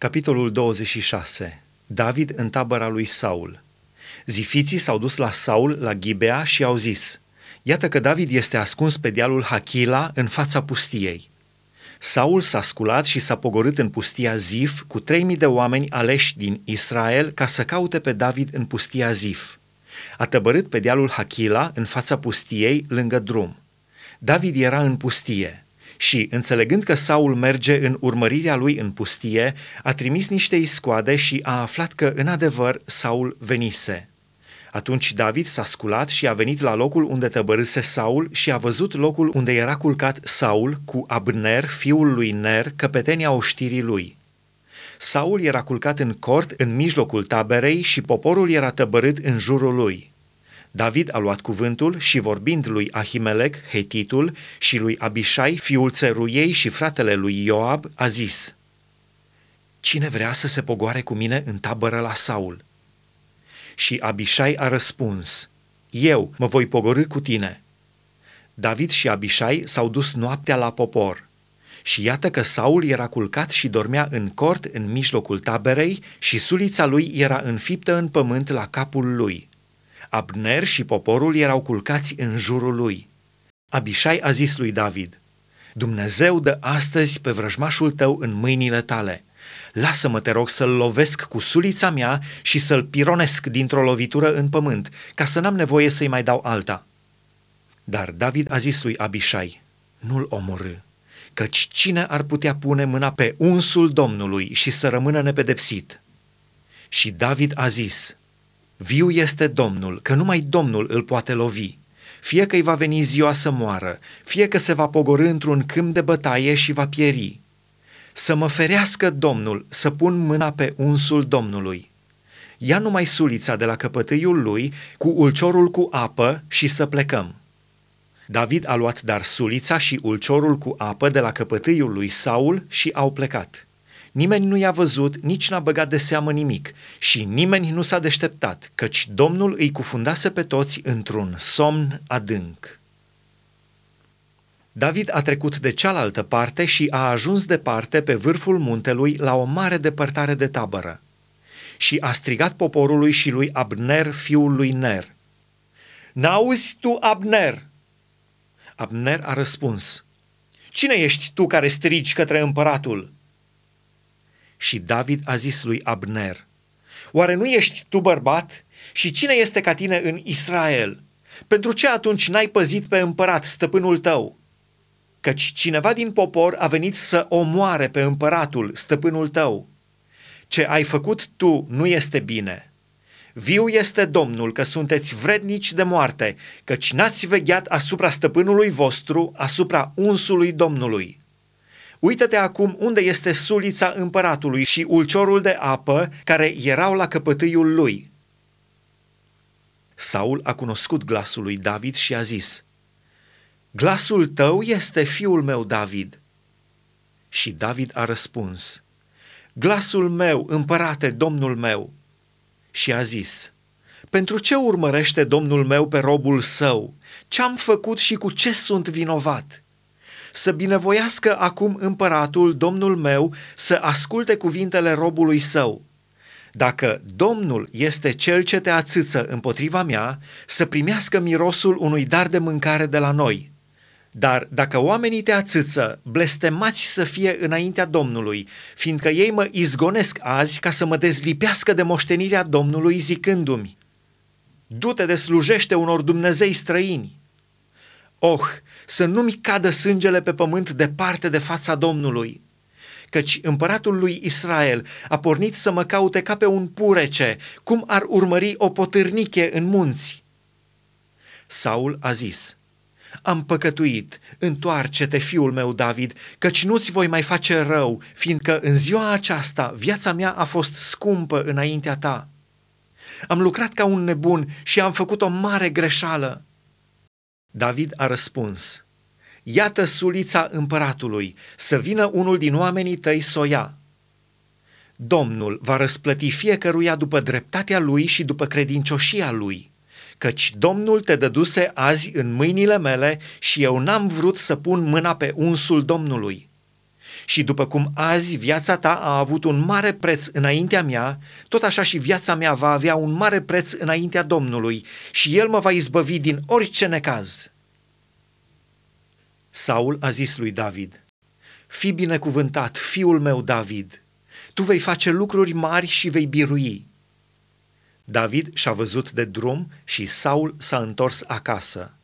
Capitolul 26. David în tabăra lui Saul. Zifiții s-au dus la Saul, la Ghibea și au zis, Iată că David este ascuns pe dealul Hachila în fața pustiei. Saul s-a sculat și s-a pogorât în pustia Zif cu trei mii de oameni aleși din Israel ca să caute pe David în pustia Zif. A tăbărât pe dealul Hachila în fața pustiei lângă drum. David era în pustie și, înțelegând că Saul merge în urmărirea lui în pustie, a trimis niște iscoade și a aflat că, în adevăr, Saul venise. Atunci David s-a sculat și a venit la locul unde tăbărâse Saul și a văzut locul unde era culcat Saul cu Abner, fiul lui Ner, căpetenia oștirii lui. Saul era culcat în cort în mijlocul taberei și poporul era tăbărât în jurul lui. David a luat cuvântul și vorbind lui Ahimelec, Hetitul, și lui Abishai, fiul țeruiei și fratele lui Ioab, a zis, Cine vrea să se pogoare cu mine în tabără la Saul? Și Abishai a răspuns, Eu mă voi pogorâ cu tine. David și Abishai s-au dus noaptea la popor. Și iată că Saul era culcat și dormea în cort în mijlocul taberei și sulița lui era înfiptă în pământ la capul lui. Abner și poporul erau culcați în jurul lui. Abishai a zis lui David, Dumnezeu dă astăzi pe vrăjmașul tău în mâinile tale. Lasă-mă, te rog, să-l lovesc cu sulița mea și să-l pironesc dintr-o lovitură în pământ, ca să n-am nevoie să-i mai dau alta. Dar David a zis lui Abishai, nu-l omorâ, căci cine ar putea pune mâna pe unsul Domnului și să rămână nepedepsit? Și David a zis, Viu este Domnul, că numai Domnul îl poate lovi. Fie că îi va veni ziua să moară, fie că se va pogorâ într-un câmp de bătaie și va pieri. Să mă ferească Domnul, să pun mâna pe unsul Domnului. Ia numai sulița de la căpătâiul lui, cu ulciorul cu apă și să plecăm. David a luat dar sulița și ulciorul cu apă de la căpătâiul lui Saul și au plecat. Nimeni nu i-a văzut, nici n-a băgat de seamă nimic și nimeni nu s-a deșteptat, căci Domnul îi cufundase pe toți într-un somn adânc. David a trecut de cealaltă parte și a ajuns departe pe vârful muntelui la o mare depărtare de tabără. Și a strigat poporului și lui Abner, fiul lui Ner. N-auzi tu, Abner? Abner a răspuns. Cine ești tu care strigi către împăratul? Și David a zis lui Abner, Oare nu ești tu bărbat? Și cine este ca tine în Israel? Pentru ce atunci n-ai păzit pe împărat, stăpânul tău? Căci cineva din popor a venit să omoare pe împăratul, stăpânul tău. Ce ai făcut tu nu este bine. Viu este Domnul că sunteți vrednici de moarte, căci n-ați vegheat asupra stăpânului vostru, asupra unsului Domnului. Uită-te acum unde este sulița împăratului și ulciorul de apă care erau la căpătâiul lui. Saul a cunoscut glasul lui David și a zis, Glasul tău este fiul meu David. Și David a răspuns, Glasul meu, împărate, domnul meu. Și a zis, Pentru ce urmărește domnul meu pe robul său? Ce-am făcut și cu ce sunt vinovat?" Să binevoiască acum împăratul, domnul meu, să asculte cuvintele robului său. Dacă Domnul este cel ce te ațâță împotriva mea, să primească mirosul unui dar de mâncare de la noi. Dar dacă oamenii te ațâță, blestemați să fie înaintea Domnului, fiindcă ei mă izgonesc azi ca să mă dezlipească de moștenirea Domnului zicându-mi, Du-te de slujește unor Dumnezei străini. Oh, să nu-mi cadă sângele pe pământ departe de fața Domnului, căci împăratul lui Israel a pornit să mă caute ca pe un purece, cum ar urmări o potârniche în munți. Saul a zis, am păcătuit, întoarce-te, fiul meu David, căci nu-ți voi mai face rău, fiindcă în ziua aceasta viața mea a fost scumpă înaintea ta. Am lucrat ca un nebun și am făcut o mare greșeală. David a răspuns, Iată sulița împăratului, să vină unul din oamenii tăi să o ia. Domnul va răsplăti fiecăruia după dreptatea lui și după credincioșia lui, căci Domnul te dăduse azi în mâinile mele și eu n-am vrut să pun mâna pe unsul Domnului. Și după cum azi viața ta a avut un mare preț înaintea mea, tot așa și viața mea va avea un mare preț înaintea Domnului și El mă va izbăvi din orice necaz. Saul a zis lui David, Fi binecuvântat, fiul meu David, tu vei face lucruri mari și vei birui. David și-a văzut de drum și Saul s-a întors acasă.